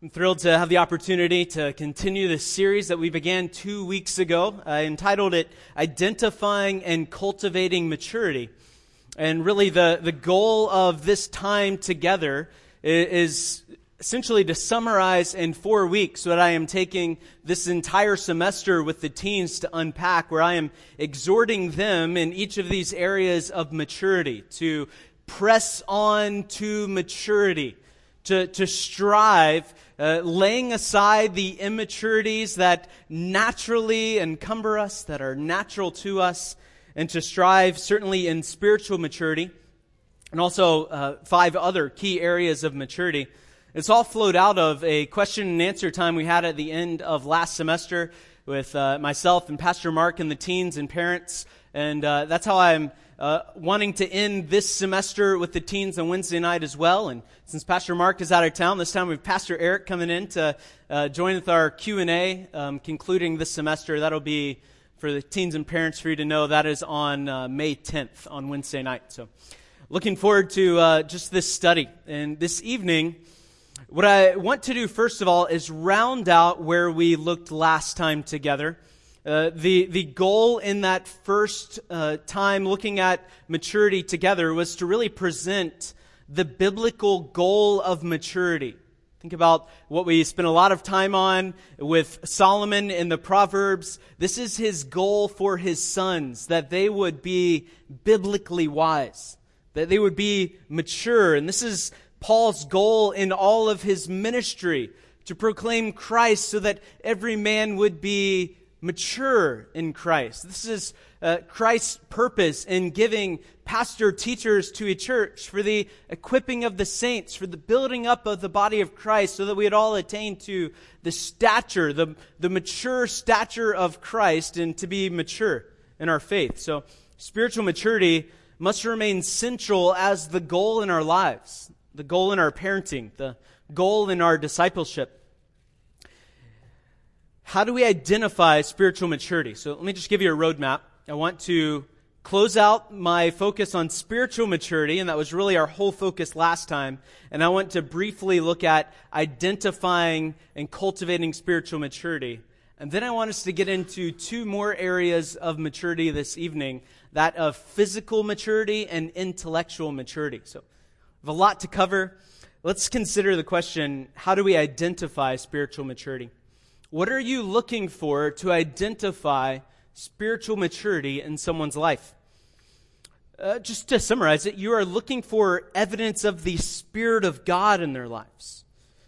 I'm thrilled to have the opportunity to continue this series that we began two weeks ago. I entitled it Identifying and Cultivating Maturity. And really, the, the goal of this time together is essentially to summarize in four weeks what I am taking this entire semester with the teens to unpack, where I am exhorting them in each of these areas of maturity to press on to maturity, to, to strive uh, laying aside the immaturities that naturally encumber us, that are natural to us, and to strive certainly in spiritual maturity, and also uh, five other key areas of maturity. It's all flowed out of a question and answer time we had at the end of last semester with uh, myself and Pastor Mark and the teens and parents. And uh, that's how I'm uh, wanting to end this semester with the teens on Wednesday night as well. And since Pastor Mark is out of town, this time we have Pastor Eric coming in to uh, join with our Q and A, um, concluding this semester. That'll be for the teens and parents for you to know. That is on uh, May 10th on Wednesday night. So, looking forward to uh, just this study. And this evening, what I want to do first of all is round out where we looked last time together. Uh, the, the goal in that first uh, time looking at maturity together was to really present the biblical goal of maturity. Think about what we spent a lot of time on with Solomon in the Proverbs. This is his goal for his sons, that they would be biblically wise, that they would be mature. And this is Paul's goal in all of his ministry, to proclaim Christ so that every man would be mature in Christ. This is uh, Christ's purpose in giving pastor teachers to a church for the equipping of the saints, for the building up of the body of Christ, so that we would all attain to the stature, the, the mature stature of Christ, and to be mature in our faith. So, spiritual maturity must remain central as the goal in our lives, the goal in our parenting, the goal in our discipleship. How do we identify spiritual maturity? So let me just give you a roadmap. I want to close out my focus on spiritual maturity, and that was really our whole focus last time. And I want to briefly look at identifying and cultivating spiritual maturity. And then I want us to get into two more areas of maturity this evening that of physical maturity and intellectual maturity. So, we have a lot to cover. Let's consider the question how do we identify spiritual maturity? What are you looking for to identify spiritual maturity in someone's life? Uh, just to summarize it, you are looking for evidence of the Spirit of God in their lives.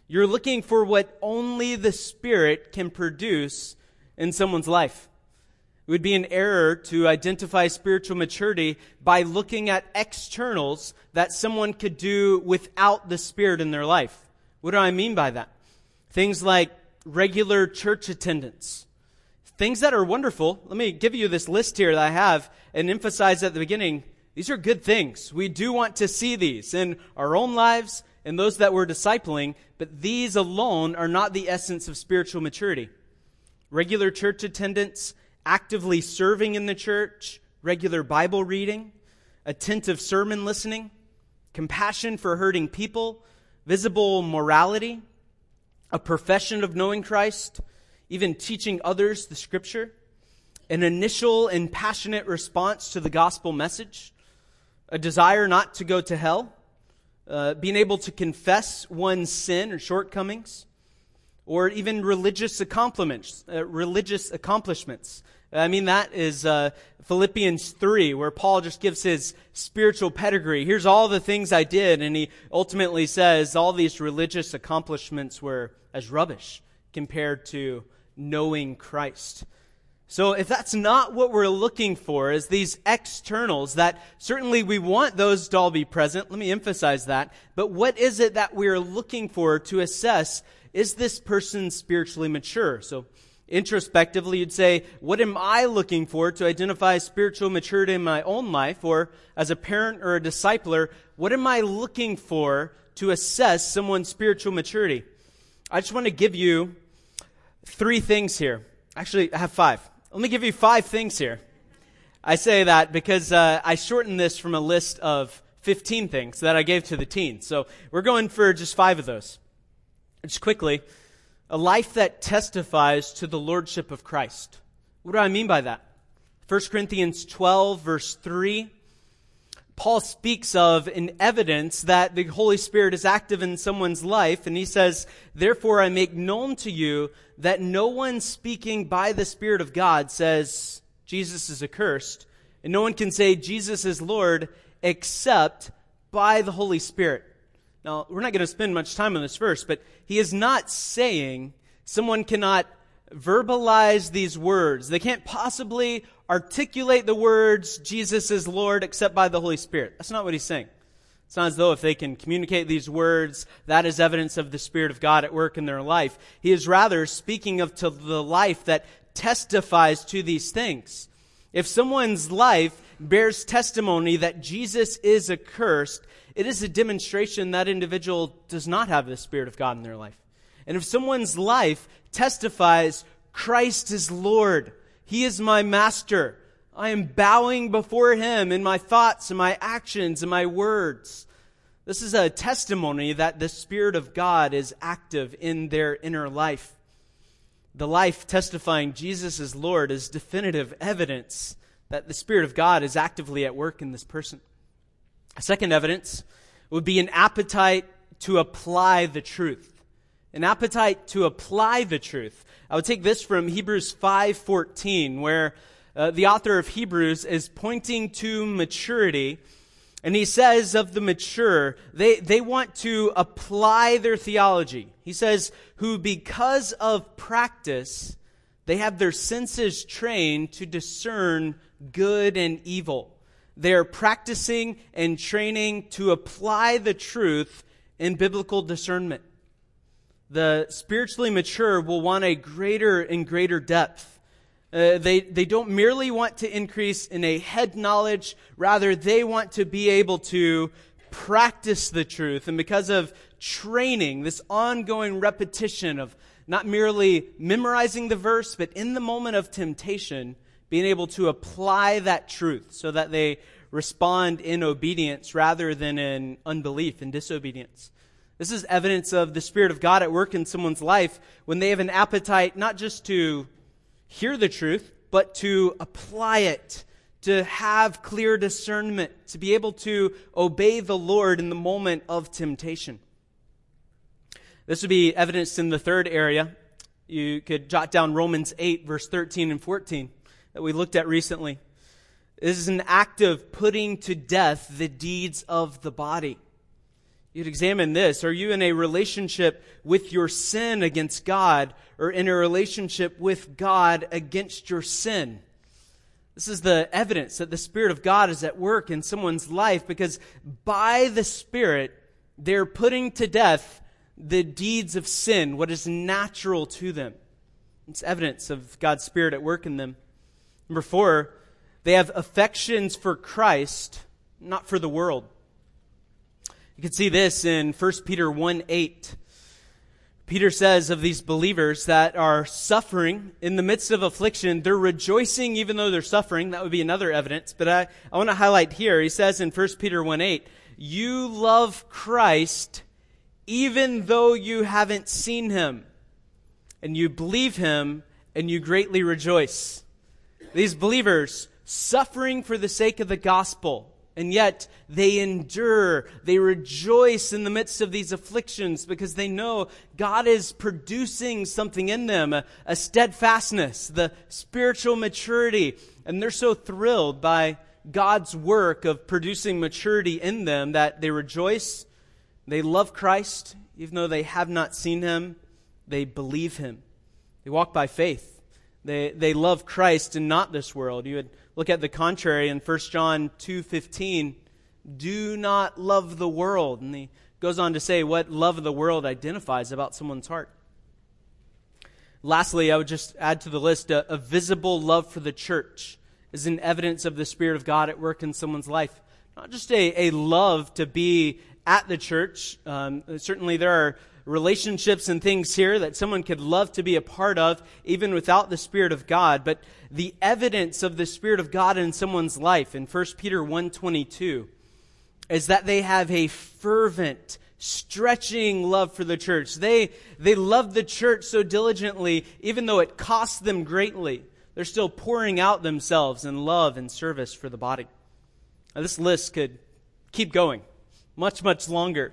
You're looking for what only the Spirit can produce in someone's life. It would be an error to identify spiritual maturity by looking at externals that someone could do without the Spirit in their life. What do I mean by that? Things like regular church attendance. Things that are wonderful. Let me give you this list here that I have and emphasize at the beginning. These are good things. We do want to see these in our own lives and those that we're discipling, but these alone are not the essence of spiritual maturity. Regular church attendance, actively serving in the church, regular Bible reading, attentive sermon listening, compassion for hurting people, visible morality, a profession of knowing Christ, even teaching others the scripture, an initial and passionate response to the gospel message, a desire not to go to hell, uh, being able to confess one's sin or shortcomings, or even religious accomplishments, uh, religious accomplishments. I mean, that is uh, Philippians 3, where Paul just gives his spiritual pedigree. Here's all the things I did, and he ultimately says all these religious accomplishments were as rubbish compared to knowing Christ. So if that's not what we're looking for, is these externals, that certainly we want those to all be present. Let me emphasize that. But what is it that we're looking for to assess, is this person spiritually mature? So introspectively, you'd say, what am I looking for to identify spiritual maturity in my own life? Or as a parent or a discipler, what am I looking for to assess someone's spiritual maturity? I just want to give you three things here. Actually, I have five. Let me give you five things here. I say that because uh, I shortened this from a list of 15 things that I gave to the teens. So we're going for just five of those. Just quickly, a life that testifies to the lordship of Christ. What do I mean by that? 1 Corinthians 12, verse 3. Paul speaks of an evidence that the Holy Spirit is active in someone's life, and he says, Therefore I make known to you that no one speaking by the Spirit of God says Jesus is accursed, and no one can say Jesus is Lord except by the Holy Spirit. Now, we're not going to spend much time on this verse, but he is not saying someone cannot verbalize these words. They can't possibly articulate the words, Jesus is Lord, except by the Holy Spirit. That's not what he's saying. It's not as though if they can communicate these words, that is evidence of the Spirit of God at work in their life. He is rather speaking of to the life that testifies to these things. If someone's life bears testimony that Jesus is accursed, it is a demonstration that individual does not have the Spirit of God in their life. And if someone's life testifies, Christ is Lord, He is my master, I am bowing before Him in my thoughts and my actions and my words. This is a testimony that the Spirit of God is active in their inner life. The life testifying Jesus is Lord is definitive evidence that the Spirit of God is actively at work in this person. Second evidence would be an appetite to apply the truth. An appetite to apply the truth. I would take this from Hebrews 5:14 where uh, the author of Hebrews is pointing to maturity and he says of the mature, they, they want to apply their theology. He says, who because of practice, they have their senses trained to discern good and evil. They're practicing and training to apply the truth in biblical discernment. The spiritually mature will want a greater and greater depth. Uh, they, they don't merely want to increase in a head knowledge, rather, they want to be able to practice the truth. And because of training, this ongoing repetition of not merely memorizing the verse, but in the moment of temptation, being able to apply that truth so that they respond in obedience rather than in unbelief and disobedience. This is evidence of the Spirit of God at work in someone's life when they have an appetite not just to hear the truth, but to apply it, to have clear discernment, to be able to obey the Lord in the moment of temptation. This would be evidenced in the third area. You could jot down Romans 8, verse 13 and 14 that we looked at recently. This is an act of putting to death the deeds of the body. You'd examine this. Are you in a relationship with your sin against God or in a relationship with God against your sin? This is the evidence that the Spirit of God is at work in someone's life because by the Spirit, they're putting to death the deeds of sin, what is natural to them. It's evidence of God's Spirit at work in them. Number four, they have affections for Christ, not for the world. You can see this in 1 Peter 1 8. Peter says of these believers that are suffering in the midst of affliction, they're rejoicing even though they're suffering. That would be another evidence. But I, I want to highlight here, he says in 1 Peter 1 8, you love Christ even though you haven't seen him, and you believe him, and you greatly rejoice. These believers suffering for the sake of the gospel, and yet they endure, they rejoice in the midst of these afflictions because they know God is producing something in them, a, a steadfastness, the spiritual maturity, and they're so thrilled by God's work of producing maturity in them that they rejoice they love Christ, even though they have not seen him. They believe him. They walk by faith. They, they love Christ and not this world. You would look at the contrary in 1 John 2.15. Do not love the world. And he goes on to say what love of the world identifies about someone's heart. Lastly, I would just add to the list a, a visible love for the church is an evidence of the Spirit of God at work in someone's life. Not just a, a love to be at the church. Um, certainly, there are relationships and things here that someone could love to be a part of, even without the Spirit of God. But the evidence of the Spirit of God in someone's life in 1 Peter 1.22 is that they have a fervent, stretching love for the church. They, they love the church so diligently, even though it costs them greatly. They're still pouring out themselves in love and service for the body. Now, this list could keep going much, much longer.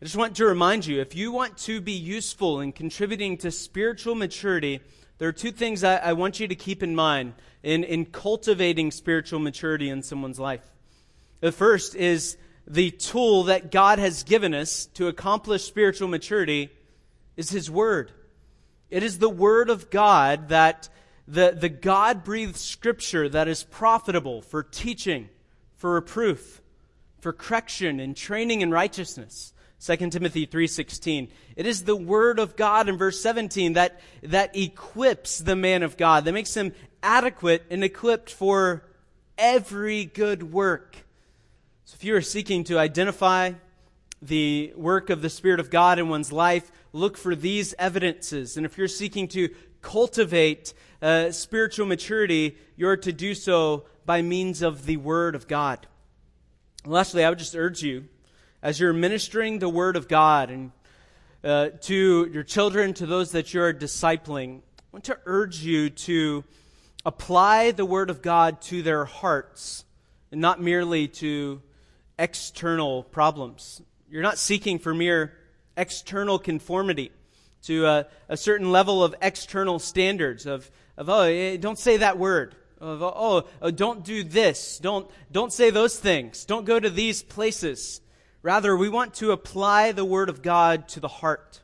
I just want to remind you if you want to be useful in contributing to spiritual maturity, there are two things I, I want you to keep in mind in, in cultivating spiritual maturity in someone's life. The first is the tool that God has given us to accomplish spiritual maturity is His Word. It is the Word of God that the, the God breathed Scripture that is profitable for teaching, for reproof, for correction, and training in righteousness. 2 Timothy 3:16. It is the word of God in verse 17 that that equips the man of God, that makes him adequate and equipped for every good work. So if you are seeking to identify the work of the Spirit of God in one's life, look for these evidences. And if you're seeking to cultivate uh, spiritual maturity, you're to do so by means of the Word of God. lastly, I would just urge you, as you're ministering the Word of God and uh, to your children, to those that you're discipling, I want to urge you to apply the Word of God to their hearts and not merely to external problems. You're not seeking for mere external conformity to a, a certain level of external standards of, of oh, eh, don't say that word. Of, oh, oh, don't do this. Don't, don't say those things. Don't go to these places. Rather, we want to apply the Word of God to the heart.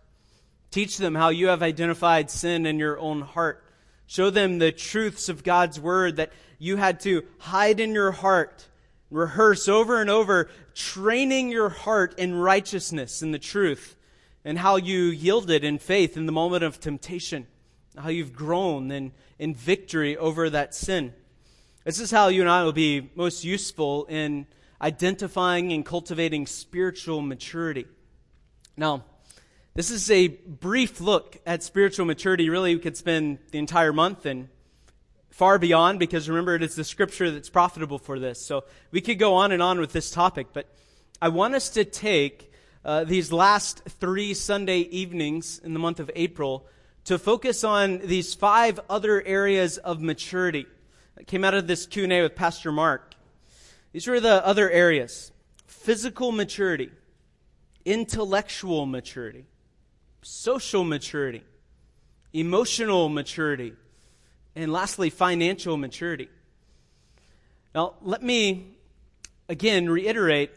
Teach them how you have identified sin in your own heart. Show them the truths of God's Word that you had to hide in your heart rehearse over and over, training your heart in righteousness and the truth, and how you yielded in faith in the moment of temptation, how you've grown in, in victory over that sin. This is how you and I will be most useful in identifying and cultivating spiritual maturity. Now, this is a brief look at spiritual maturity. Really, we could spend the entire month and far beyond because remember, it is the scripture that's profitable for this. So we could go on and on with this topic, but I want us to take uh, these last three Sunday evenings in the month of April to focus on these five other areas of maturity that came out of this Q&A with Pastor Mark. These are the other areas. Physical maturity, intellectual maturity, social maturity, emotional maturity, and lastly, financial maturity. Now, let me again reiterate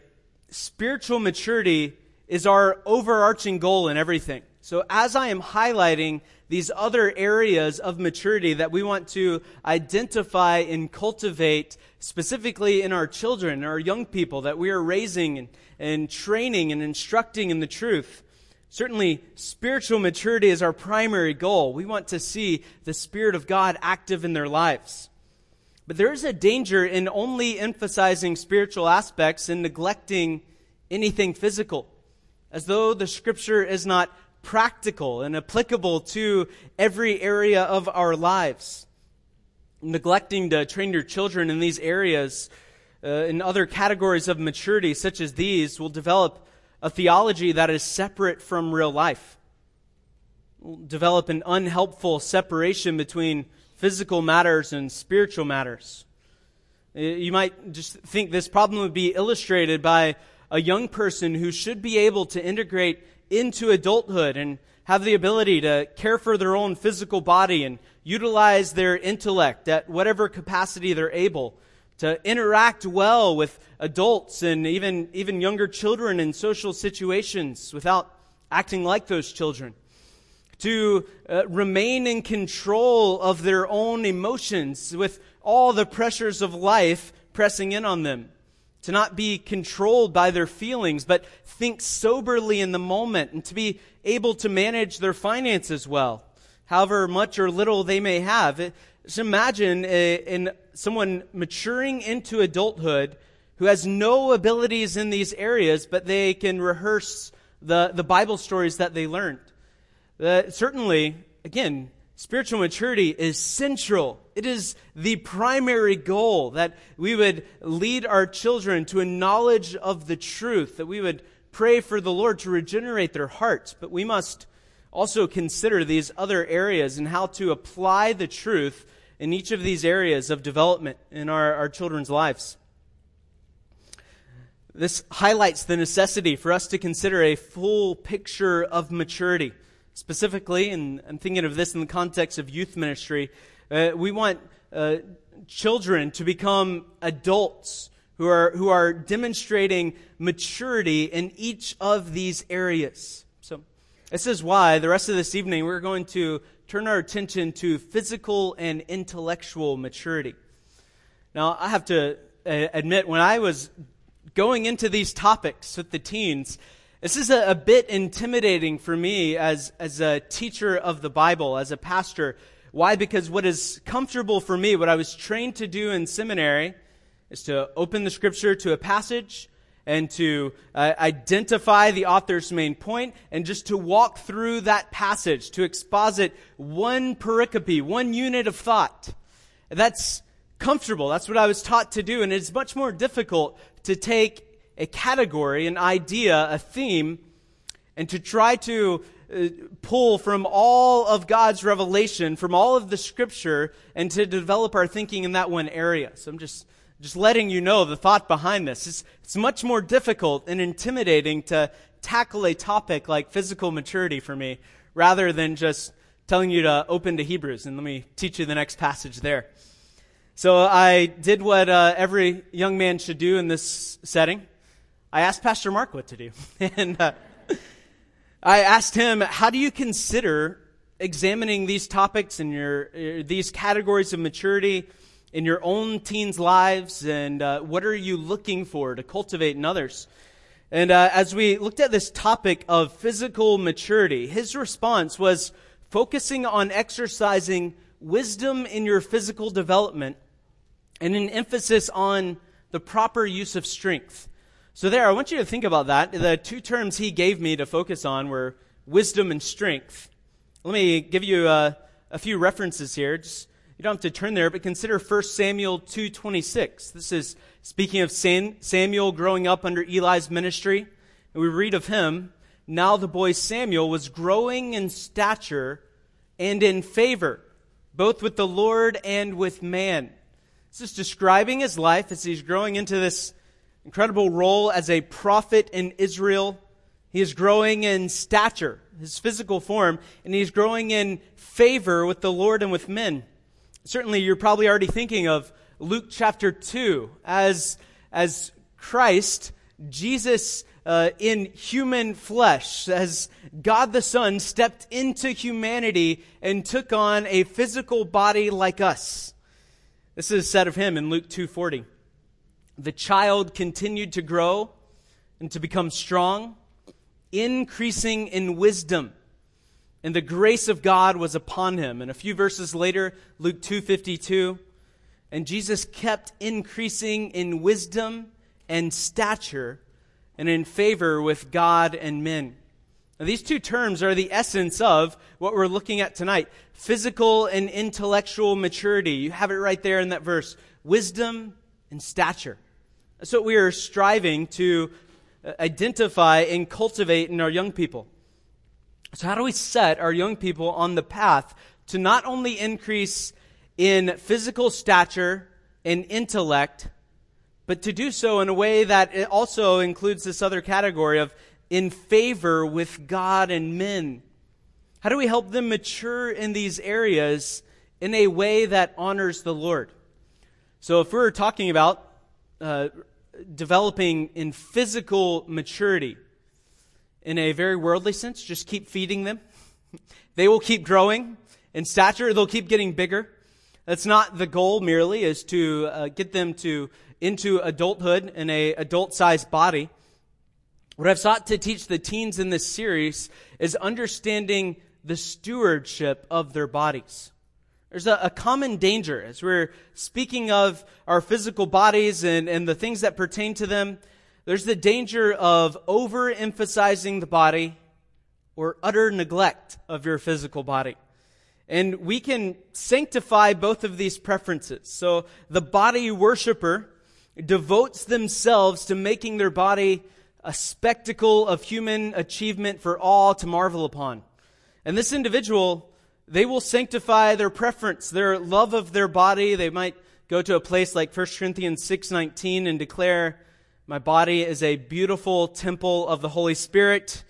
spiritual maturity is our overarching goal in everything. So, as I am highlighting these other areas of maturity that we want to identify and cultivate, specifically in our children, our young people that we are raising and, and training and instructing in the truth, Certainly, spiritual maturity is our primary goal. We want to see the Spirit of God active in their lives. But there is a danger in only emphasizing spiritual aspects and neglecting anything physical, as though the Scripture is not practical and applicable to every area of our lives. Neglecting to train your children in these areas, uh, in other categories of maturity, such as these, will develop a theology that is separate from real life. We'll develop an unhelpful separation between physical matters and spiritual matters. You might just think this problem would be illustrated by a young person who should be able to integrate into adulthood and have the ability to care for their own physical body and utilize their intellect at whatever capacity they're able to interact well with adults and even, even younger children in social situations without acting like those children. To uh, remain in control of their own emotions with all the pressures of life pressing in on them. To not be controlled by their feelings, but think soberly in the moment and to be able to manage their finances well, however much or little they may have. Just imagine a, in someone maturing into adulthood who has no abilities in these areas, but they can rehearse the, the Bible stories that they learned. Uh, certainly, again, spiritual maturity is central. It is the primary goal that we would lead our children to a knowledge of the truth, that we would pray for the Lord to regenerate their hearts, but we must also consider these other areas and how to apply the truth in each of these areas of development in our, our children's lives. This highlights the necessity for us to consider a full picture of maturity. Specifically, and I'm thinking of this in the context of youth ministry, uh, we want uh, children to become adults who are, who are demonstrating maturity in each of these areas. So, this is why the rest of this evening we're going to turn our attention to physical and intellectual maturity. Now, I have to uh, admit, when I was going into these topics with the teens, this is a, a, bit intimidating for me as, as a teacher of the Bible, as a pastor. Why? Because what is comfortable for me, what I was trained to do in seminary, is to open the scripture to a passage and to uh, identify the author's main point and just to walk through that passage, to exposit one pericope, one unit of thought. That's comfortable. That's what I was taught to do. And it's much more difficult to take a category, an idea, a theme, and to try to uh, pull from all of God's revelation, from all of the scripture, and to develop our thinking in that one area. So I'm just, just letting you know the thought behind this. It's, it's much more difficult and intimidating to tackle a topic like physical maturity for me, rather than just telling you to open to Hebrews and let me teach you the next passage there. So I did what uh, every young man should do in this setting. I asked Pastor Mark what to do. and uh, I asked him, how do you consider examining these topics and your, uh, these categories of maturity in your own teens' lives? And uh, what are you looking for to cultivate in others? And uh, as we looked at this topic of physical maturity, his response was focusing on exercising wisdom in your physical development and an emphasis on the proper use of strength. So, there, I want you to think about that. The two terms he gave me to focus on were wisdom and strength. Let me give you a, a few references here. Just, you don't have to turn there, but consider 1 Samuel 2.26. This is speaking of Samuel growing up under Eli's ministry. And we read of him, now the boy Samuel was growing in stature and in favor, both with the Lord and with man. This is describing his life as he's growing into this incredible role as a prophet in Israel. He is growing in stature, his physical form, and he's growing in favor with the Lord and with men. Certainly, you're probably already thinking of Luke chapter 2 as, as Christ, Jesus uh, in human flesh, as God the Son stepped into humanity and took on a physical body like us. This is said of him in Luke 2:40. The child continued to grow and to become strong, increasing in wisdom, and the grace of God was upon him. And a few verses later, Luke 2:52, and Jesus kept increasing in wisdom and stature and in favor with God and men. Now, these two terms are the essence of what we're looking at tonight physical and intellectual maturity. You have it right there in that verse wisdom and stature. What we are striving to uh, identify and cultivate in our young people. So, how do we set our young people on the path to not only increase in physical stature and intellect, but to do so in a way that also includes this other category of in favor with God and men? How do we help them mature in these areas in a way that honors the Lord? So, if we're talking about uh, developing in physical maturity in a very worldly sense, just keep feeding them. they will keep growing in stature, they'll keep getting bigger. That's not the goal merely, is to uh, get them to into adulthood in a adult-sized body. What I've sought to teach the teens in this series is understanding the stewardship of their bodies. There's a, a, common danger as we're speaking of our physical bodies and, and the things that pertain to them. There's the danger of overemphasizing the body or utter neglect of your physical body. And we can sanctify both of these preferences. So the body worshiper devotes themselves to making their body a spectacle of human achievement for all to marvel upon. And this individual, they will sanctify their preference, their love of their body. They might go to a place like 1 Corinthians 6:19 and declare, "My body is a beautiful temple of the Holy Spirit."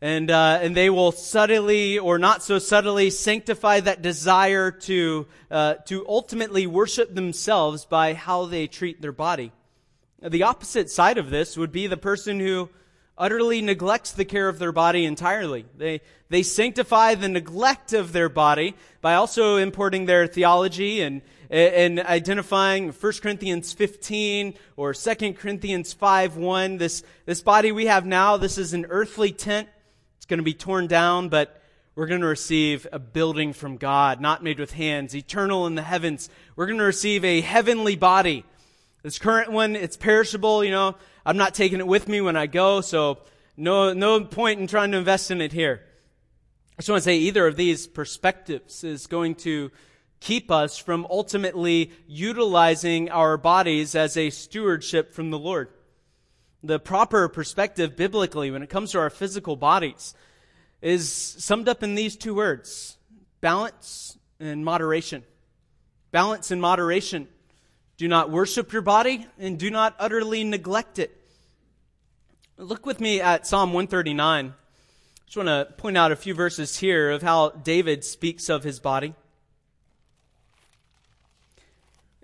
And, uh, and they will subtly or not so subtly sanctify that desire to, uh, to ultimately worship themselves by how they treat their body. The opposite side of this would be the person who utterly neglects the care of their body entirely. They, they sanctify the neglect of their body by also importing their theology and, and identifying 1 Corinthians 15 or 2 Corinthians 5 1. This, this body we have now, this is an earthly tent. It's going to be torn down, but we're going to receive a building from God, not made with hands, eternal in the heavens. We're going to receive a heavenly body. This current one, it's perishable, you know. I'm not taking it with me when I go, so no, no point in trying to invest in it here. I just want to say either of these perspectives is going to keep us from ultimately utilizing our bodies as a stewardship from the Lord. The proper perspective biblically when it comes to our physical bodies is summed up in these two words balance and moderation. Balance and moderation. Do not worship your body and do not utterly neglect it. Look with me at Psalm 139. Just want to point out a few verses here of how David speaks of his body.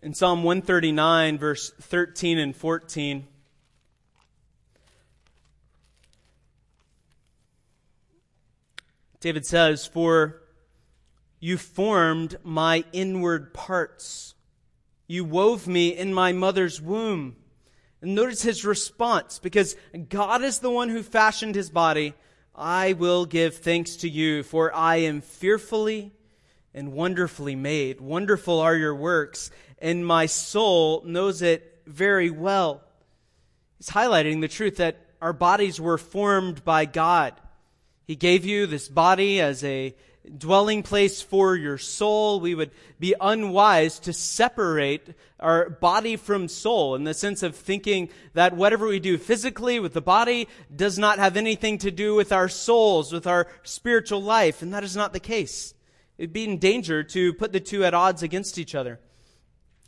In Psalm 139, verse 13 and 14, David says, For you formed my inward parts. You wove me in my mother's womb. And notice his response because God is the one who fashioned his body. I will give thanks to you, for I am fearfully and wonderfully made. Wonderful are your works, and my soul knows it very well. He's highlighting the truth that our bodies were formed by God. He gave you this body as a dwelling place for your soul. We would be unwise to separate our body from soul in the sense of thinking that whatever we do physically with the body does not have anything to do with our souls, with our spiritual life. And that is not the case. It'd be in danger to put the two at odds against each other.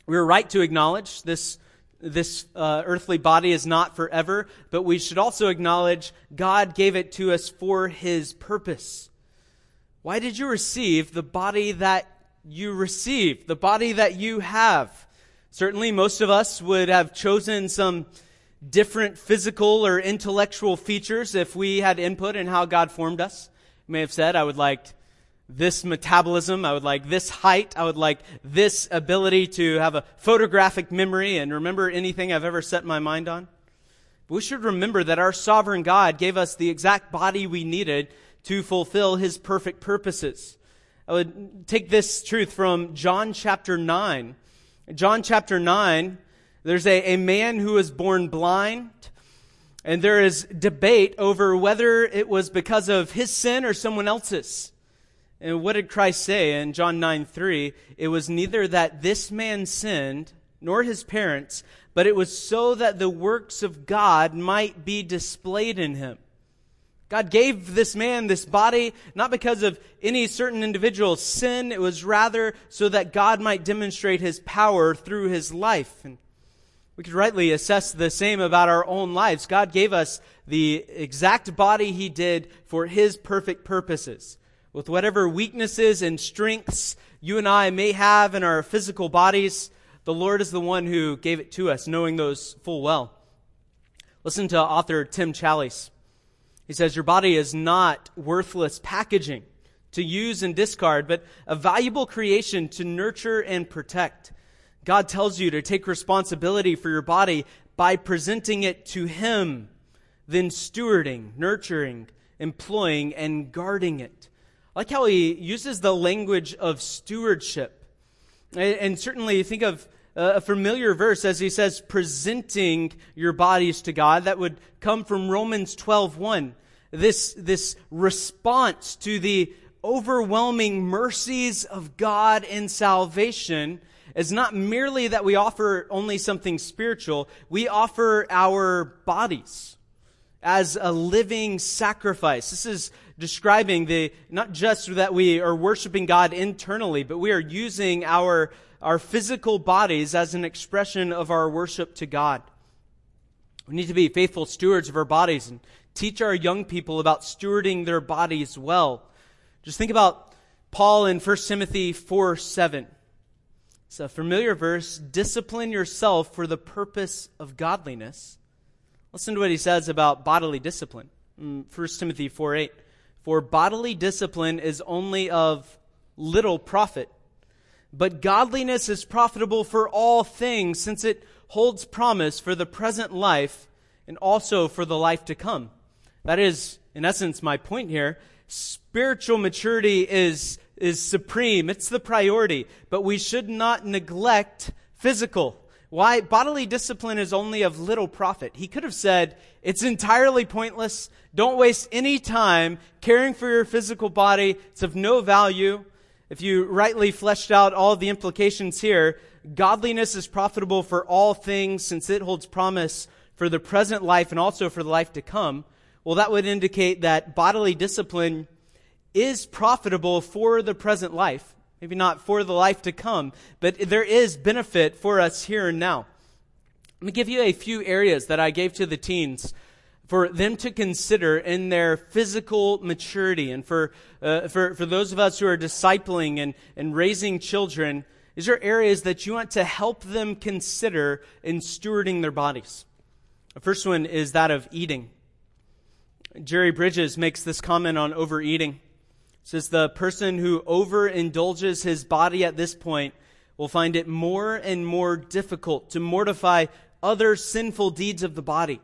We're right to acknowledge this this uh, earthly body is not forever, but we should also acknowledge God gave it to us for His purpose. Why did you receive the body that you received, the body that you have? Certainly, most of us would have chosen some different physical or intellectual features if we had input in how God formed us. You may have said, I would like this metabolism, I would like this height, I would like this ability to have a photographic memory and remember anything I've ever set my mind on. But we should remember that our sovereign God gave us the exact body we needed to fulfill his perfect purposes. I would take this truth from John chapter 9. John chapter 9, there's a, a man who was born blind, and there is debate over whether it was because of his sin or someone else's. And what did Christ say in John 9 3? It was neither that this man sinned, nor his parents, but it was so that the works of God might be displayed in him. God gave this man this body not because of any certain individual's sin. It was rather so that God might demonstrate his power through his life. And we could rightly assess the same about our own lives. God gave us the exact body he did for his perfect purposes. With whatever weaknesses and strengths you and I may have in our physical bodies, the Lord is the one who gave it to us, knowing those full well. Listen to author Tim Challies. He says, Your body is not worthless packaging to use and discard, but a valuable creation to nurture and protect. God tells you to take responsibility for your body by presenting it to Him, then stewarding, nurturing, employing, and guarding it. I like how he uses the language of stewardship. And certainly think of a familiar verse as he says presenting your bodies to God. That would come from Romans 12:1 this this response to the overwhelming mercies of God in salvation is not merely that we offer only something spiritual. We offer our bodies as a living sacrifice. This is describing the, not just that we are worshiping God internally, but we are using our, our physical bodies as an expression of our worship to God. We need to be faithful stewards of our bodies and teach our young people about stewarding their bodies well. Just think about Paul in 1 Timothy 4 7. It's a familiar verse. Discipline yourself for the purpose of godliness. Listen to what he says about bodily discipline. 1 Timothy 4 8. For bodily discipline is only of little profit, but godliness is profitable for all things, since it holds promise for the present life and also for the life to come. That is, in essence, my point here. Spiritual maturity is, is supreme. It's the priority, but we should not neglect physical. Why? Bodily discipline is only of little profit. He could have said, it's entirely pointless. Don't waste any time caring for your physical body. It's of no value. If you rightly fleshed out all the implications here, godliness is profitable for all things since it holds promise for the present life and also for the life to come. Well, that would indicate that bodily discipline is profitable for the present life. Maybe not for the life to come, but there is benefit for us here and now. Let me give you a few areas that I gave to the teens for them to consider in their physical maturity and for, uh, for, for those of us who are discipling and, and raising children. These are areas that you want to help them consider in stewarding their bodies. The first one is that of eating. Jerry Bridges makes this comment on overeating says the person who overindulges his body at this point will find it more and more difficult to mortify other sinful deeds of the body.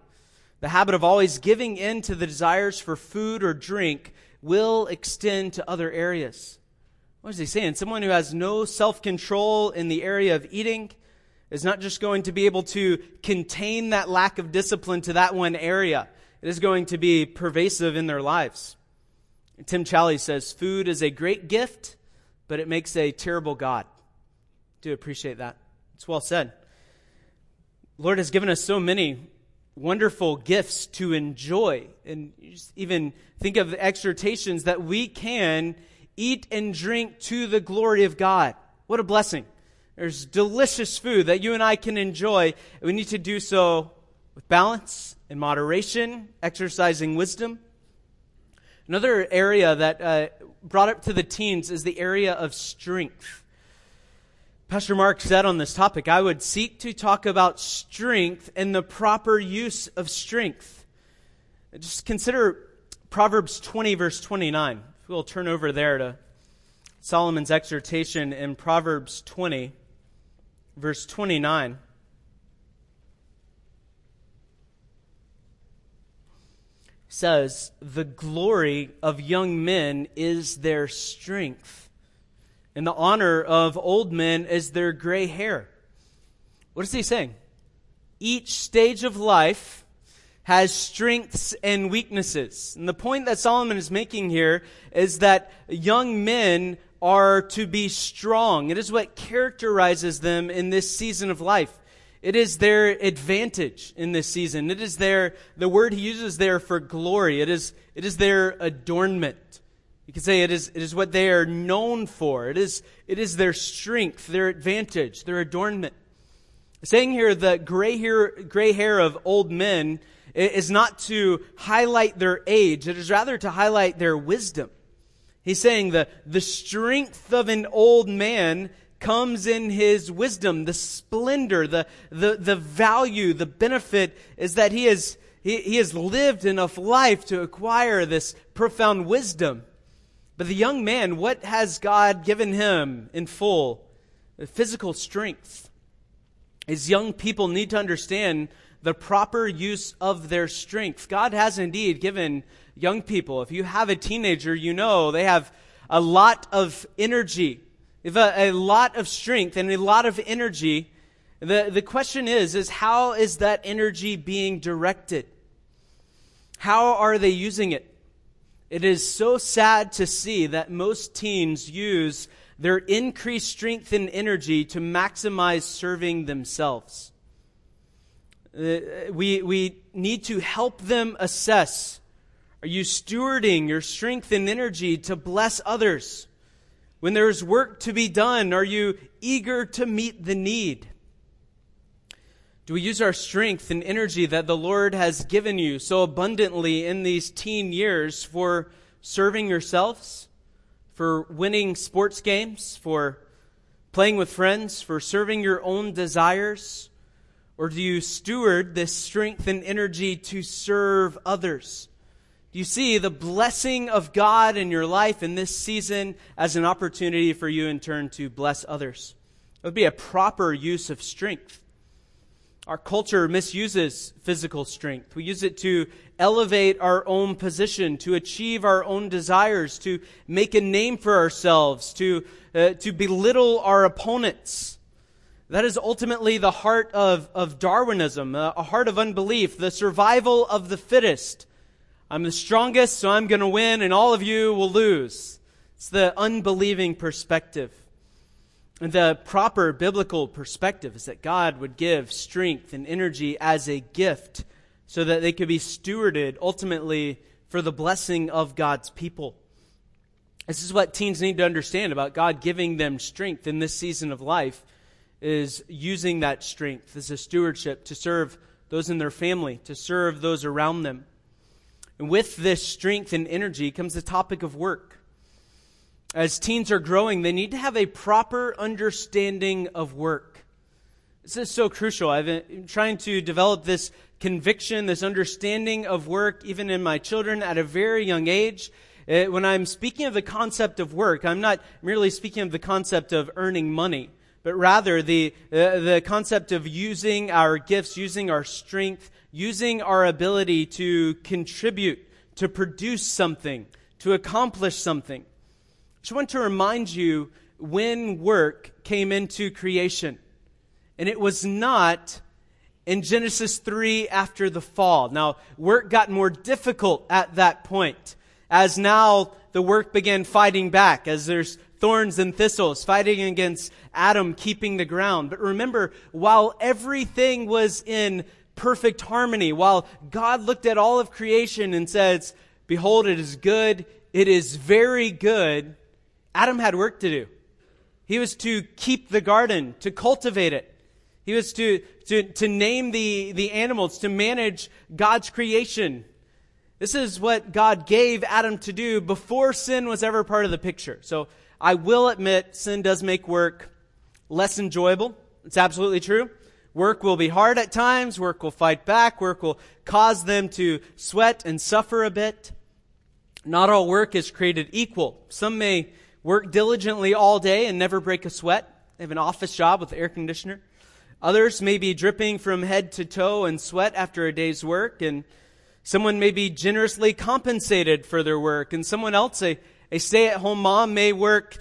The habit of always giving in to the desires for food or drink will extend to other areas. What is he saying? Someone who has no self control in the area of eating is not just going to be able to contain that lack of discipline to that one area, it is going to be pervasive in their lives. Tim Challies says, Food is a great gift, but it makes a terrible God. Do appreciate that. It's well said. Lord has given us so many wonderful gifts to enjoy. And even think of exhortations that we can eat and drink to the glory of God. What a blessing. There's delicious food that you and I can enjoy. We need to do so with balance and moderation, exercising wisdom. Another area that uh, brought up to the teens is the area of strength. Pastor Mark said on this topic, I would seek to talk about strength and the proper use of strength. Just consider Proverbs 20, verse 29. We'll turn over there to Solomon's exhortation in Proverbs 20, verse 29. says, The glory of young men is their strength, and the honor of old men is their gray hair. What is he saying? Each stage of life has strengths and weaknesses. And the point that Solomon is making here is that young men are to be strong. It is what characterizes them in this season of life. It is their advantage in this season. It is their, the word he uses there for glory. It is, it is their adornment. You can say it is, it is what they are known for. It is, it is their strength, their advantage, their adornment. Saying here the gray hair, gray hair of old men is not to highlight their age. It is rather to highlight their wisdom. He's saying the, the strength of an old man comes in his wisdom, the splendor, the, the, the value, the benefit is that he has, he, he has lived enough life to acquire this profound wisdom. But the young man, what has God given him in full? Physical strength. His young people need to understand the proper use of their strength. God has indeed given young people, if you have a teenager, you know they have a lot of energy a, a lot of strength and a lot of energy, the, the question is, is how is that energy being directed? How are they using it? It is so sad to see that most teens use their increased strength and energy to maximize serving themselves. Uh, we, we need to help them assess are you stewarding your strength and energy to bless others? When there's work to be done, are you eager to meet the need? Do we use our strength and energy that the Lord has given you so abundantly in these teen years for serving yourselves, for winning sports games, for playing with friends, for serving your own desires? Or do you steward this strength and energy to serve others? Do you see the blessing of God in your life in this season as an opportunity for you in turn to bless others? It would be a proper use of strength. Our culture misuses physical strength. We use it to elevate our own position, to achieve our own desires, to make a name for ourselves, to, uh, to belittle our opponents. That is ultimately the heart of, of Darwinism, a, a heart of unbelief, the survival of the fittest. I'm the strongest, so I'm going to win, and all of you will lose. It's the unbelieving perspective. And the proper biblical perspective is that God would give strength and energy as a gift so that they could be stewarded ultimately for the blessing of God's people. This is what teens need to understand about God giving them strength in this season of life is using that strength as a stewardship to serve those in their family, to serve those around them. And with this strength and energy comes the topic of work. As teens are growing, they need to have a proper understanding of work. This is so crucial. I've been trying to develop this conviction, this understanding of work, even in my children at a very young age. Uh, when I'm speaking of the concept of work, I'm not merely speaking of the concept of earning money, but rather the, uh, the concept of using our gifts, using our strength, using our ability to contribute, to produce something, to accomplish something. Just want to remind you when work came into creation. And it was not in Genesis 3 after the fall. Now, work got more difficult at that point, as now the work began fighting back, as there's thorns and thistles, fighting against Adam keeping the ground. But remember, while everything was in perfect harmony. While God looked at all of creation and says, Behold, it is good, it is very good, Adam had work to do. He was to keep the garden, to cultivate it. He was to, to, to name the, the animals, to manage God's creation. This is what God gave Adam to do before sin was ever part of the picture. So I will admit sin does make work less enjoyable. It's absolutely true. Work will be hard at times. Work will fight back. Work will cause them to sweat and suffer a bit. Not all work is created equal. Some may work diligently all day and never break a sweat. They have an office job with air conditioner. Others may be dripping from head to toe in sweat after a day's work, and someone may be generously compensated for their work, and someone else, a, a stay at home mom, may work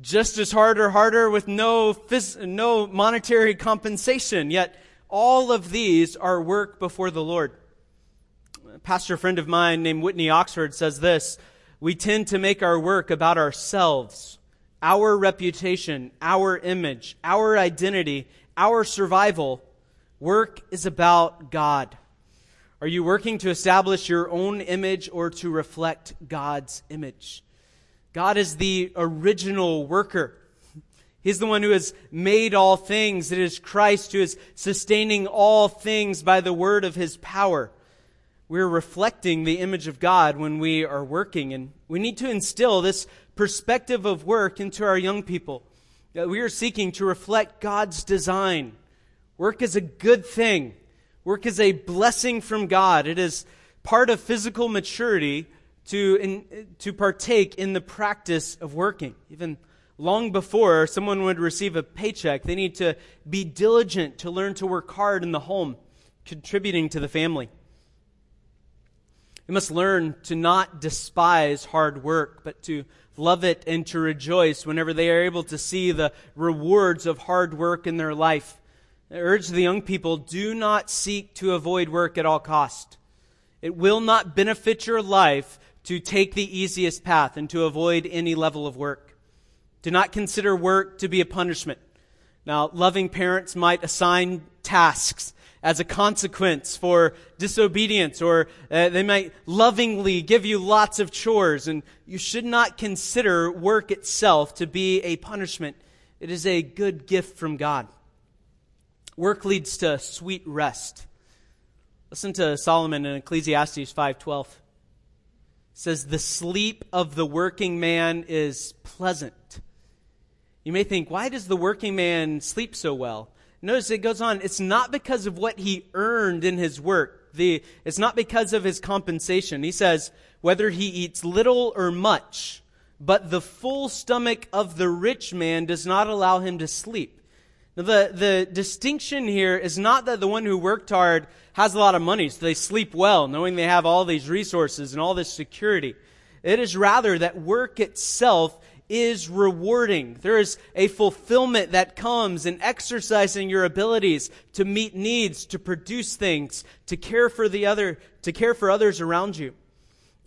just as hard or harder with no, phys- no monetary compensation. Yet all of these are work before the Lord. A pastor friend of mine named Whitney Oxford says this We tend to make our work about ourselves, our reputation, our image, our identity, our survival. Work is about God. Are you working to establish your own image or to reflect God's image? God is the original worker. He's the one who has made all things. It is Christ who is sustaining all things by the word of his power. We're reflecting the image of God when we are working, and we need to instill this perspective of work into our young people. That we are seeking to reflect God's design. Work is a good thing. Work is a blessing from God. It is part of physical maturity to, in, to partake in the practice of working. Even long before someone would receive a paycheck, they need to be diligent to learn to work hard in the home, contributing to the family. They must learn to not despise hard work, but to love it and to rejoice whenever they are able to see the rewards of hard work in their life. I urge the young people do not seek to avoid work at all cost. It will not benefit your life to take the easiest path and to avoid any level of work. Do not consider work to be a punishment. Now, loving parents might assign tasks as a consequence for disobedience, or uh, they might lovingly give you lots of chores, and you should not consider work itself to be a punishment. It is a good gift from God. Work leads to sweet rest. Listen to Solomon in Ecclesiastes 5:12. It says the sleep of the working man is pleasant. You may think, why does the working man sleep so well? Notice it goes on, it's not because of what he earned in his work. The, it's not because of his compensation. He says, whether he eats little or much, but the full stomach of the rich man does not allow him to sleep. Now, the, the distinction here is not that the one who worked hard has a lot of money, so they sleep well, knowing they have all these resources and all this security. It is rather that work itself is rewarding. There is a fulfillment that comes in exercising your abilities to meet needs, to produce things, to care for the other, to care for others around you.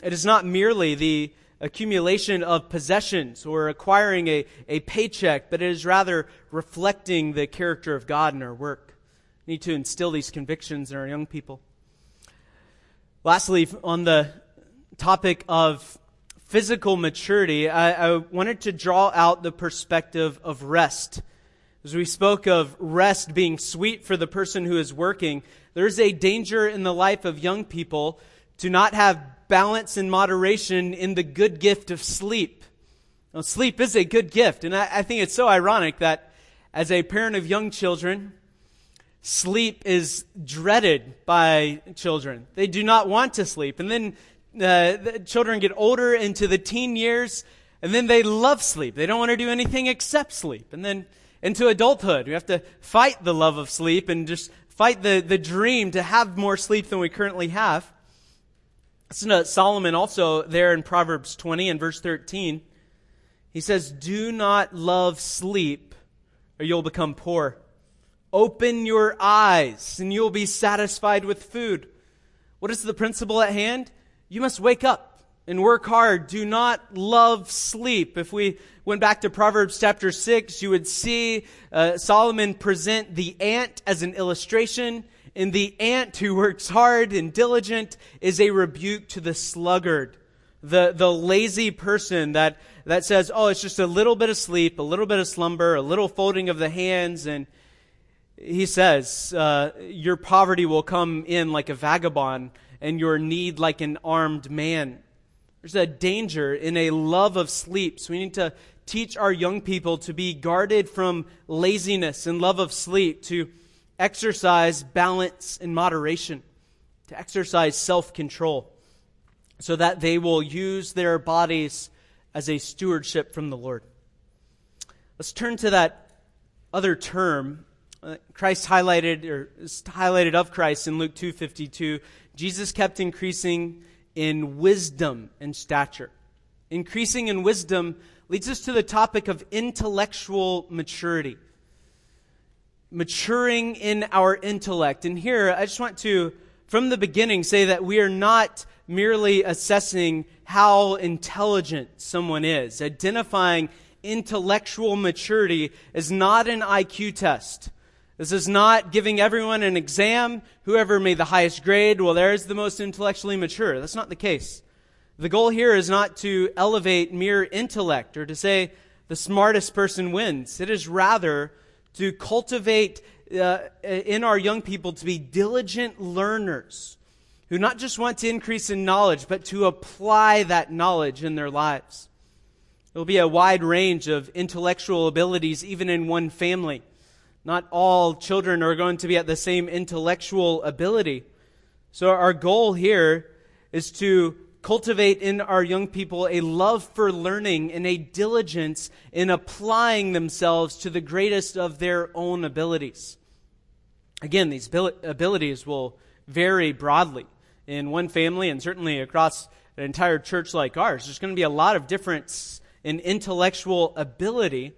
It is not merely the accumulation of possessions or acquiring a, a paycheck, but it is rather reflecting the character of God in our work. We need to instill these convictions in our young people. Lastly, on the topic of physical maturity, I, I wanted to draw out the perspective of rest. As we spoke of rest being sweet for the person who is working, there's a danger in the life of young people to not have balance and moderation in the good gift of sleep. Sleep is a good gift, and I, I think it's so ironic that as a parent of young children, sleep is dreaded by children. They do not want to sleep. And then uh, the children get older into the teen years, and then they love sleep. They don't want to do anything except sleep. And then into adulthood, we have to fight the love of sleep and just fight the, the dream to have more sleep than we currently have. Listen to Solomon also there in Proverbs 20 and verse 13. He says, Do not love sleep, or you'll become poor. Open your eyes, and you'll be satisfied with food. What is the principle at hand? You must wake up and work hard. Do not love sleep. If we went back to Proverbs chapter 6, you would see uh, Solomon present the ant as an illustration. And the ant who works hard and diligent is a rebuke to the sluggard, the, the lazy person that, that says, oh, it's just a little bit of sleep, a little bit of slumber, a little folding of the hands. And he says, uh, your poverty will come in like a vagabond and your need like an armed man. There's a danger in a love of sleep. So we need to teach our young people to be guarded from laziness and love of sleep, to exercise balance and moderation, to exercise self control, so that they will use their bodies as a stewardship from the Lord. Let's turn to that other term uh, Christ highlighted or highlighted of Christ in Luke 2:52 Jesus kept increasing in wisdom and stature. Increasing in wisdom leads us to the topic of intellectual maturity. Maturing in our intellect. And here, I just want to, from the beginning, say that we are not merely assessing how intelligent someone is. Identifying intellectual maturity is not an IQ test. This is not giving everyone an exam. Whoever made the highest grade, well, there's the most intellectually mature. That's not the case. The goal here is not to elevate mere intellect or to say the smartest person wins. It is rather to cultivate uh, in our young people to be diligent learners who not just want to increase in knowledge, but to apply that knowledge in their lives. There will be a wide range of intellectual abilities even in one family. Not all children are going to be at the same intellectual ability. So our goal here is to cultivate in our young people a love for learning and a diligence in applying themselves to the greatest of their own abilities. Again, these abilities will vary broadly in one family and certainly across an entire church like ours. There's going to be a lot of difference in intellectual ability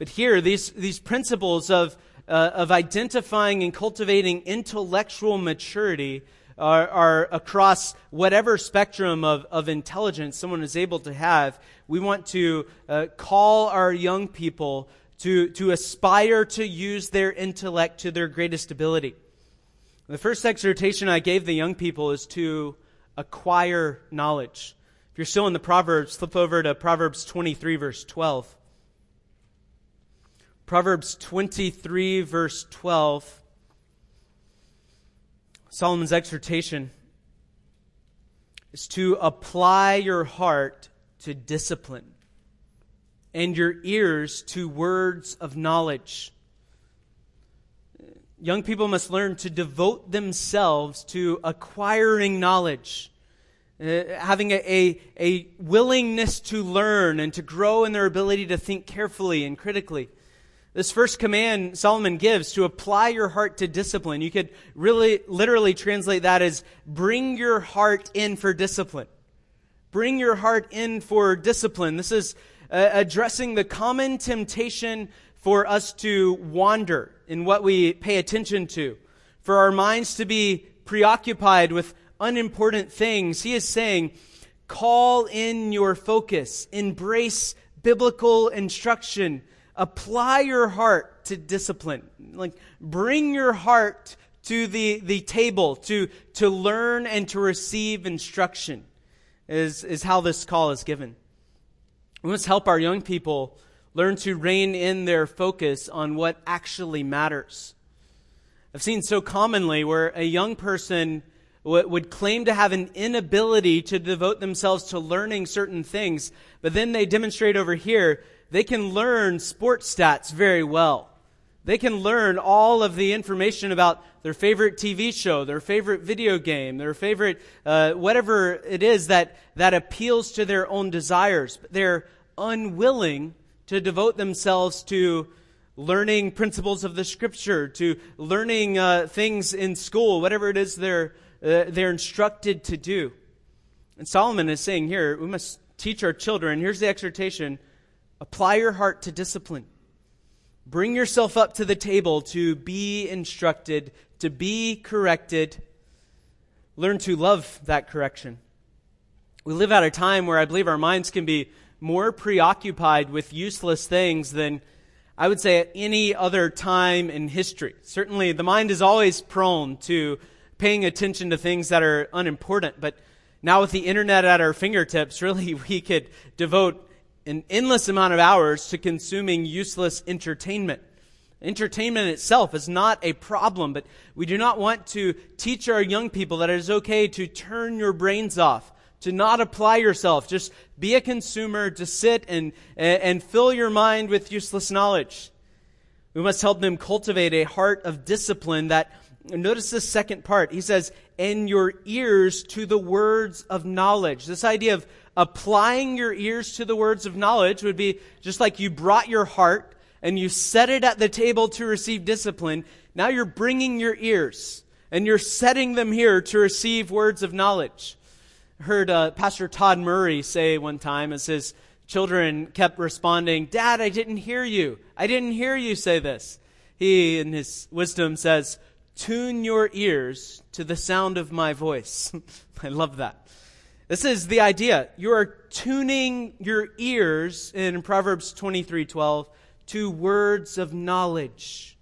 but here, these, these principles of, uh, of identifying and cultivating intellectual maturity are, are, across whatever spectrum of, of intelligence someone is able to have. We want to uh, call our young people to, to aspire to use their intellect to their greatest ability. The first exhortation I gave the young people is to acquire knowledge. If you're still in the Proverbs, flip over to Proverbs 23, verse 12. Proverbs 23, verse 12. Solomon's exhortation is to apply your heart to discipline and your ears to words of knowledge. Young people must learn to devote themselves to acquiring knowledge, uh, having a, a, a willingness to learn and to grow in their ability to think carefully and critically. This first command Solomon gives to apply your heart to discipline. You could really literally translate that as bring your heart in for discipline. Bring your heart in for discipline. This is uh, addressing the common temptation for us to wander in what we pay attention to, for our minds to be preoccupied with unimportant things. He is saying, call in your focus, embrace biblical instruction apply your heart to discipline. Like, bring your heart to the, the table to, to learn and to receive instruction, is, is how this call is given. We must help our young people learn to rein in their focus on what actually matters. I've seen so commonly where a young person would claim to have an inability to devote themselves to learning certain things, but then they demonstrate over here they can learn sports stats very well. They can learn all of the information about their favorite TV show, their favorite video game, their favorite, uh, whatever it is that, that appeals to their own desires. But they're unwilling to devote themselves to learning principles of the scripture, to learning uh, things in school, whatever it is they're, uh, they're instructed to do. And Solomon is saying here, we must teach our children. Here's the exhortation Apply your heart to discipline. Bring yourself up to the table to be instructed, to be corrected. Learn to love that correction. We live at a time where I believe our minds can be more preoccupied with useless things than I would say at any other time in history. Certainly, the mind is always prone to paying attention to things that are unimportant, but now with the internet at our fingertips, really we could devote an endless amount of hours to consuming useless entertainment. Entertainment itself is not a problem, but we do not want to teach our young people that it is okay to turn your brains off, to not apply yourself. Just be a consumer, to sit and, and fill your mind with useless knowledge. We must help them cultivate a heart of discipline that, notice the second part. He says, and your ears to the words of knowledge. This idea of applying your ears to the words of knowledge would be just like you brought your heart and you set it at the table to receive discipline. Now you're bringing your ears and you're setting them here to receive words of knowledge. I heard uh, Pastor Todd Murray say one time as his children kept responding, Dad, I didn't hear you. I didn't hear you say this. He, in his wisdom, says, Tune your ears to the sound of my voice. I love that. This is the idea. You are tuning your ears in Proverbs 23:12 to words of knowledge.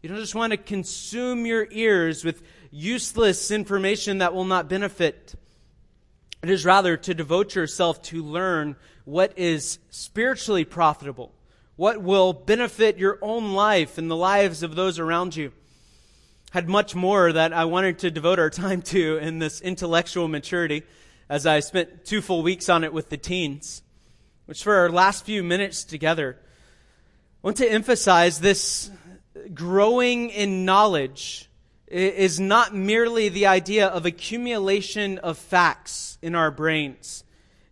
You don't just want to consume your ears with useless information that will not benefit. It is rather to devote yourself to learn what is spiritually profitable, what will benefit your own life and the lives of those around you. Had much more that I wanted to devote our time to in this intellectual maturity as I spent two full weeks on it with the teens, which for our last few minutes together, I want to emphasize this growing in knowledge is not merely the idea of accumulation of facts in our brains.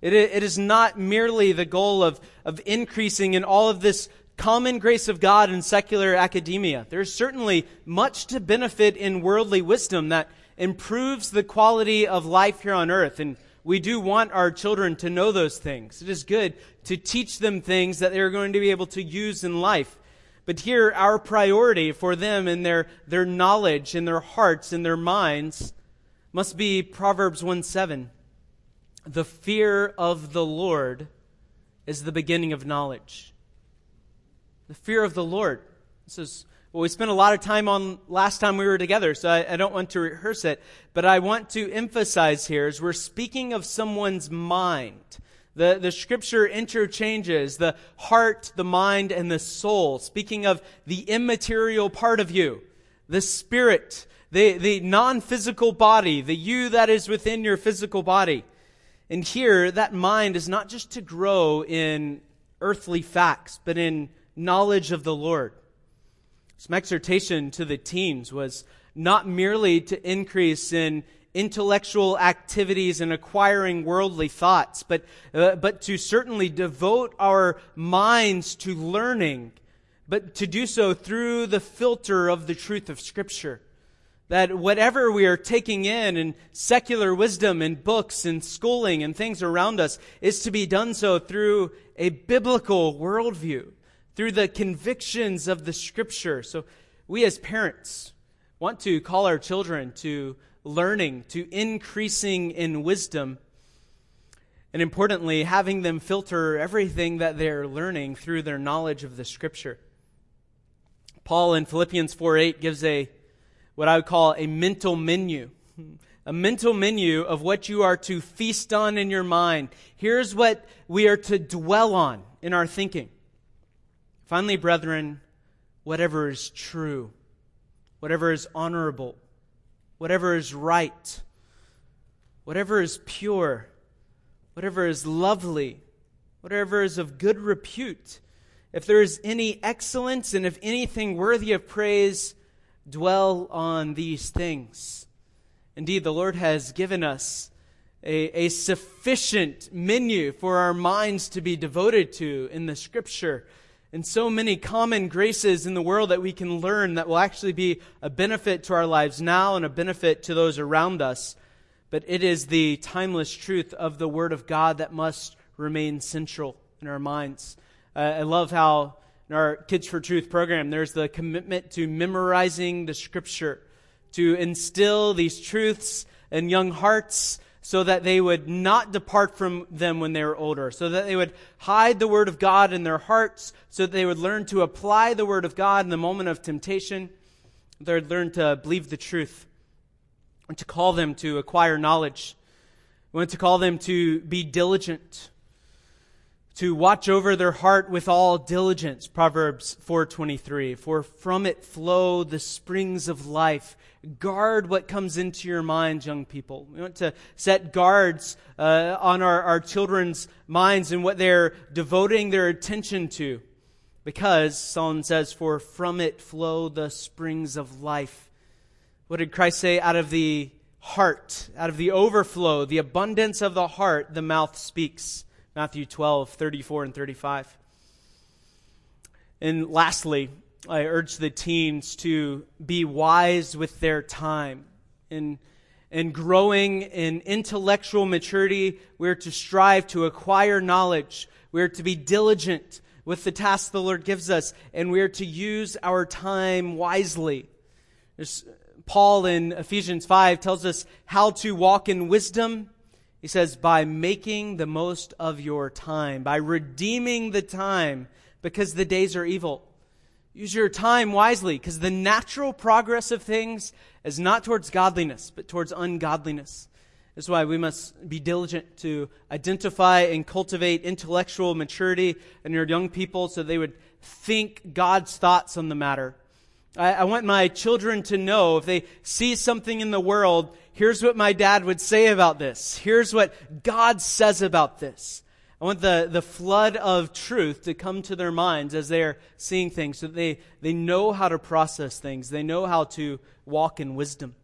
It, is not merely the goal of, of increasing in all of this common grace of God in secular academia. There's certainly much to benefit in worldly wisdom that improves the quality of life here on earth and we do want our children to know those things. It is good to teach them things that they're going to be able to use in life. But here, our priority for them and their, their knowledge in their hearts and their minds must be Proverbs 1 7. The fear of the Lord is the beginning of knowledge. The fear of the Lord. This is Well, we spent a lot of time on last time we were together, so I, I, don't want to rehearse it. But I want to emphasize here as we're speaking of someone's mind. The, the scripture interchanges the heart, the mind, and the soul, speaking of the immaterial part of you, the spirit, the, the non physical body, the you that is within your physical body. And here, that mind is not just to grow in earthly facts, but in knowledge of the Lord. Some exhortation to the teens was not merely to increase in intellectual activities and acquiring worldly thoughts, but, uh, but to certainly devote our minds to learning, but to do so through the filter of the truth of Scripture. That whatever we are taking in in secular wisdom and books and schooling and things around us is to be done so through a biblical worldview, through the convictions of the Scripture. So we as parents want to call our children to learning, to increasing in wisdom, and importantly, having them filter everything that they're learning through their knowledge of the Scripture. Paul in Philippians 4 8 gives a what I would call a mental menu. A mental menu of what you are to feast on in your mind. Here's what we are to dwell on in our thinking. Finally, brethren, whatever is true, whatever is honorable, whatever is right, whatever is pure, whatever is lovely, whatever is of good repute, if there is any excellence and if anything worthy of praise, dwell on these things. Indeed, the Lord has given us a, a sufficient menu for our minds to be devoted to in the Scripture. And so many common graces in the world that we can learn that will actually be a benefit to our lives now and a benefit to those around us. But it is the timeless truth of the Word of God that must remain central in our minds. Uh, I love how in our Kids for Truth program, there's the commitment to memorizing the scripture, to instill these truths in young hearts so that they would not depart from them when they were older, so that they would hide the word of God in their hearts, so that they would learn to apply the word of God in the moment of temptation. They would learn to believe the truth, and to call them to acquire knowledge. We want to call them to be diligent to watch over their heart with all diligence proverbs 4.23 for from it flow the springs of life. Guard what comes into your minds young people. We want to set guards uh, on our, our children's minds and what they're devoting their attention to. Because solomon says for from it flow the springs of life. What did christ say? Out of the heart out of the overflow the abundance of the heart the mouth speaks Matthew 12, 34 and 35. And lastly, I urge the teens to be wise with their time. In, in growing in intellectual maturity, we're to strive to acquire knowledge. We're to be diligent with the tasks the Lord gives us, and we're to use our time wisely. There's, Paul in Ephesians 5 tells us how to walk in wisdom he says, by making the most of your time, by redeeming the time because the days are evil. Use your time wisely because the natural progress of things is not towards godliness, but towards ungodliness. That's why we must be diligent to identify and cultivate intellectual maturity in your young people so they would think God's thoughts on the matter. I, I want my children to know if they see something in the world, here's what my dad would say about this. Here's what God says about this. I want the, the flood of truth to come to their minds as they're seeing things so that they, they know how to process things. They know how to walk in wisdom.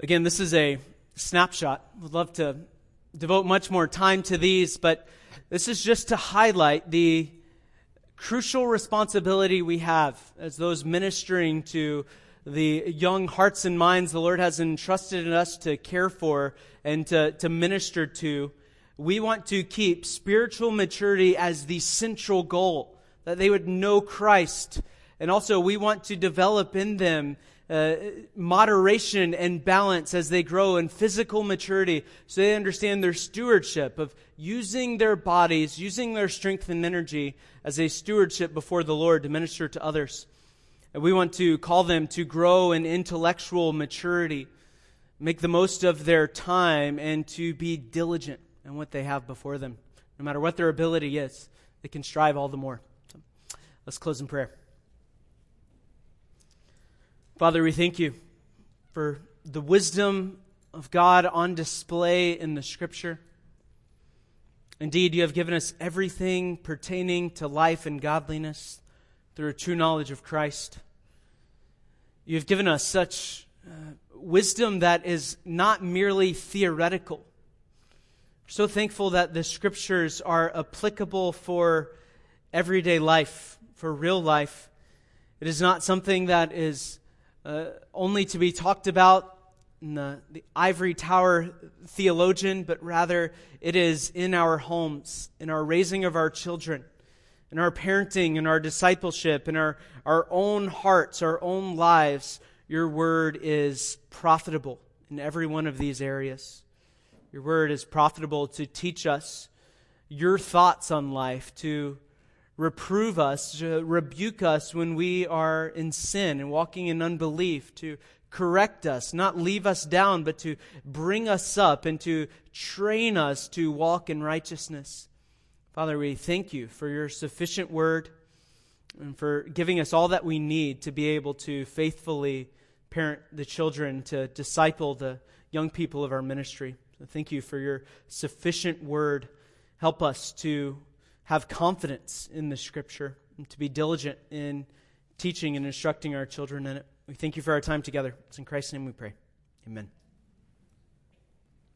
Again, this is a snapshot. Would love to devote much more time to these, but this is just to highlight the crucial responsibility we have as those ministering to the young hearts and minds the Lord has entrusted in us to care for and to, to minister to. We want to keep spiritual maturity as the central goal, that they would know Christ. And also, we want to develop in them uh, moderation and balance as they grow in physical maturity so they understand their stewardship of using their bodies, using their strength and energy as a stewardship before the Lord to minister to others. And we want to call them to grow in intellectual maturity, make the most of their time, and to be diligent in what they have before them. No matter what their ability is, they can strive all the more. So let's close in prayer. Father, we thank you for the wisdom of God on display in the Scripture. Indeed, you have given us everything pertaining to life and godliness through a true knowledge of Christ. You have given us such uh, wisdom that is not merely theoretical. We're so thankful that the Scriptures are applicable for everyday life, for real life. It is not something that is uh, only to be talked about in the, the ivory tower theologian, but rather it is in our homes, in our raising of our children, in our parenting, in our discipleship, in our, our own hearts, our own lives. Your word is profitable in every one of these areas. Your word is profitable to teach us your thoughts on life, to reprove us, to rebuke us when we are in sin and walking in unbelief, to correct us, not leave us down, but to bring us up and to train us to walk in righteousness. Father, we thank you for your sufficient word and for giving us all that we need to be able to faithfully parent the children, to disciple the young people of our ministry. So thank you for your sufficient word. Help us to have confidence in the scripture and to be diligent in teaching and instructing our children in it. We thank you for our time together. It's in Christ's name we pray. Amen.